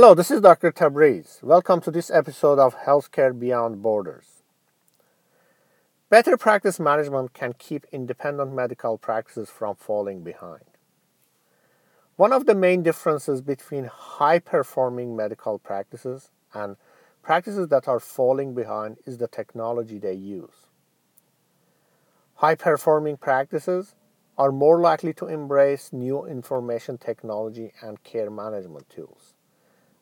Hello, this is Dr. Tabriz. Welcome to this episode of Healthcare Beyond Borders. Better practice management can keep independent medical practices from falling behind. One of the main differences between high performing medical practices and practices that are falling behind is the technology they use. High performing practices are more likely to embrace new information technology and care management tools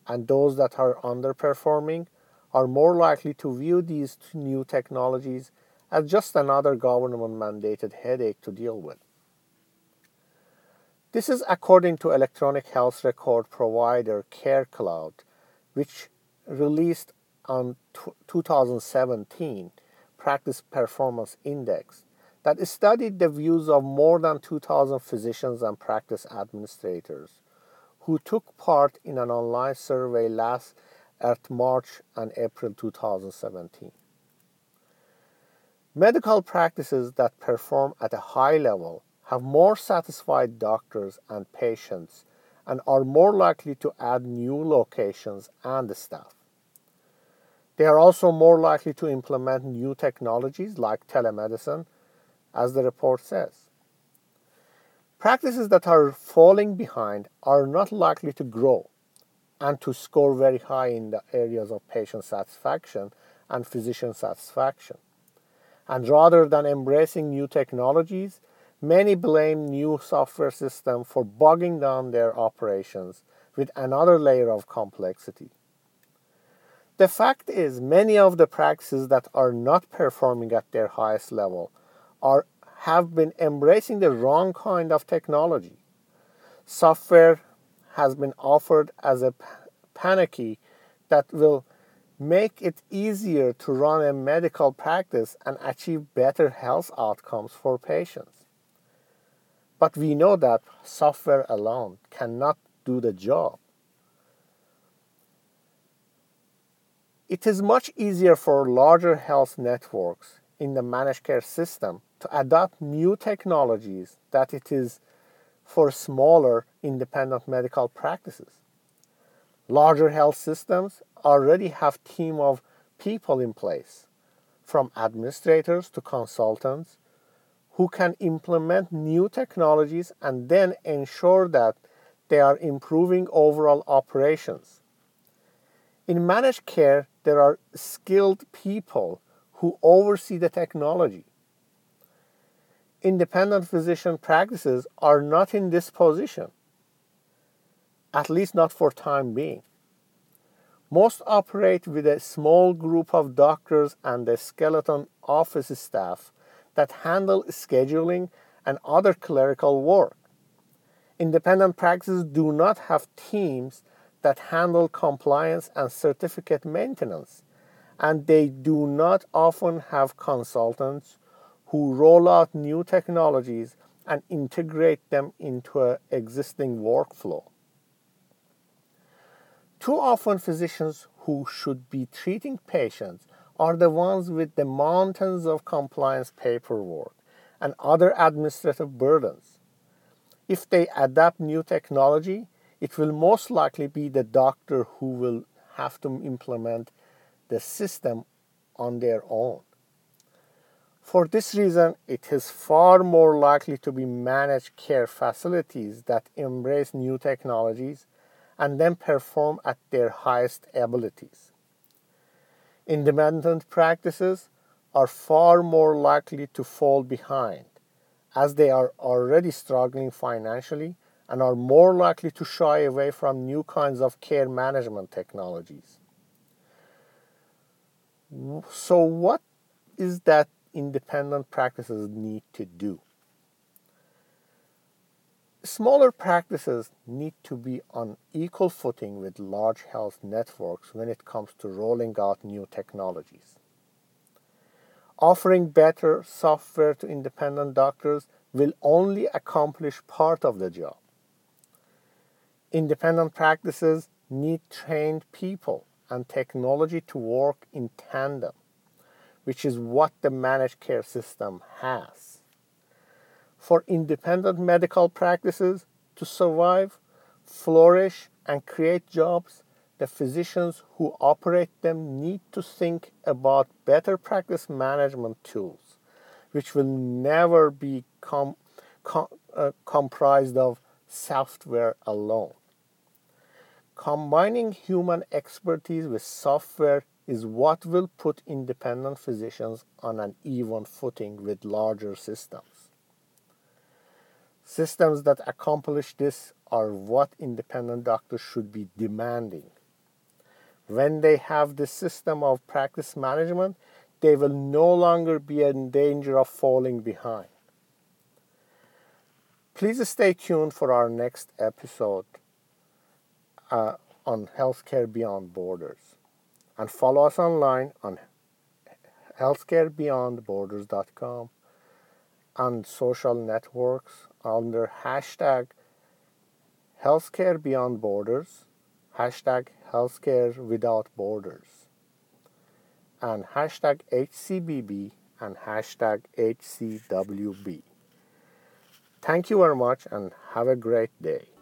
and those that are underperforming are more likely to view these new technologies as just another government mandated headache to deal with. This is according to electronic health record provider CareCloud, which released on 2017 Practice Performance Index that studied the views of more than 2,000 physicians and practice administrators who took part in an online survey last at March and April 2017. Medical practices that perform at a high level have more satisfied doctors and patients and are more likely to add new locations and staff. They are also more likely to implement new technologies like telemedicine, as the report says. Practices that are falling behind are not likely to grow and to score very high in the areas of patient satisfaction and physician satisfaction. And rather than embracing new technologies, many blame new software systems for bogging down their operations with another layer of complexity. The fact is, many of the practices that are not performing at their highest level are have been embracing the wrong kind of technology. Software has been offered as a panacea that will make it easier to run a medical practice and achieve better health outcomes for patients. But we know that software alone cannot do the job. It is much easier for larger health networks in the managed care system to adopt new technologies that it is for smaller independent medical practices. Larger health systems already have team of people in place, from administrators to consultants, who can implement new technologies and then ensure that they are improving overall operations. In managed care, there are skilled people who oversee the technology independent physician practices are not in this position, at least not for time being. Most operate with a small group of doctors and a skeleton office staff that handle scheduling and other clerical work. Independent practices do not have teams that handle compliance and certificate maintenance, and they do not often have consultants who roll out new technologies and integrate them into an existing workflow. Too often, physicians who should be treating patients are the ones with the mountains of compliance paperwork and other administrative burdens. If they adapt new technology, it will most likely be the doctor who will have to implement the system on their own. For this reason, it is far more likely to be managed care facilities that embrace new technologies and then perform at their highest abilities. Independent practices are far more likely to fall behind as they are already struggling financially and are more likely to shy away from new kinds of care management technologies. So, what is that independent practices need to do. Smaller practices need to be on equal footing with large health networks when it comes to rolling out new technologies. Offering better software to independent doctors will only accomplish part of the job. Independent practices need trained people and technology to work in tandem which is what the managed care system has. For independent medical practices to survive, flourish, and create jobs, the physicians who operate them need to think about better practice management tools, which will never be com- com- uh, comprised of software alone. Combining human expertise with software is what will put independent physicians on an even footing with larger systems. Systems that accomplish this are what independent doctors should be demanding. When they have this system of practice management, they will no longer be in danger of falling behind. Please stay tuned for our next episode uh, on Healthcare Beyond Borders and follow us online on healthcarebeyondborders.com and social networks under hashtag healthcare beyond borders, hashtag healthcare without borders, and hashtag HCBB and hashtag HCWB. Thank you very much and have a great day.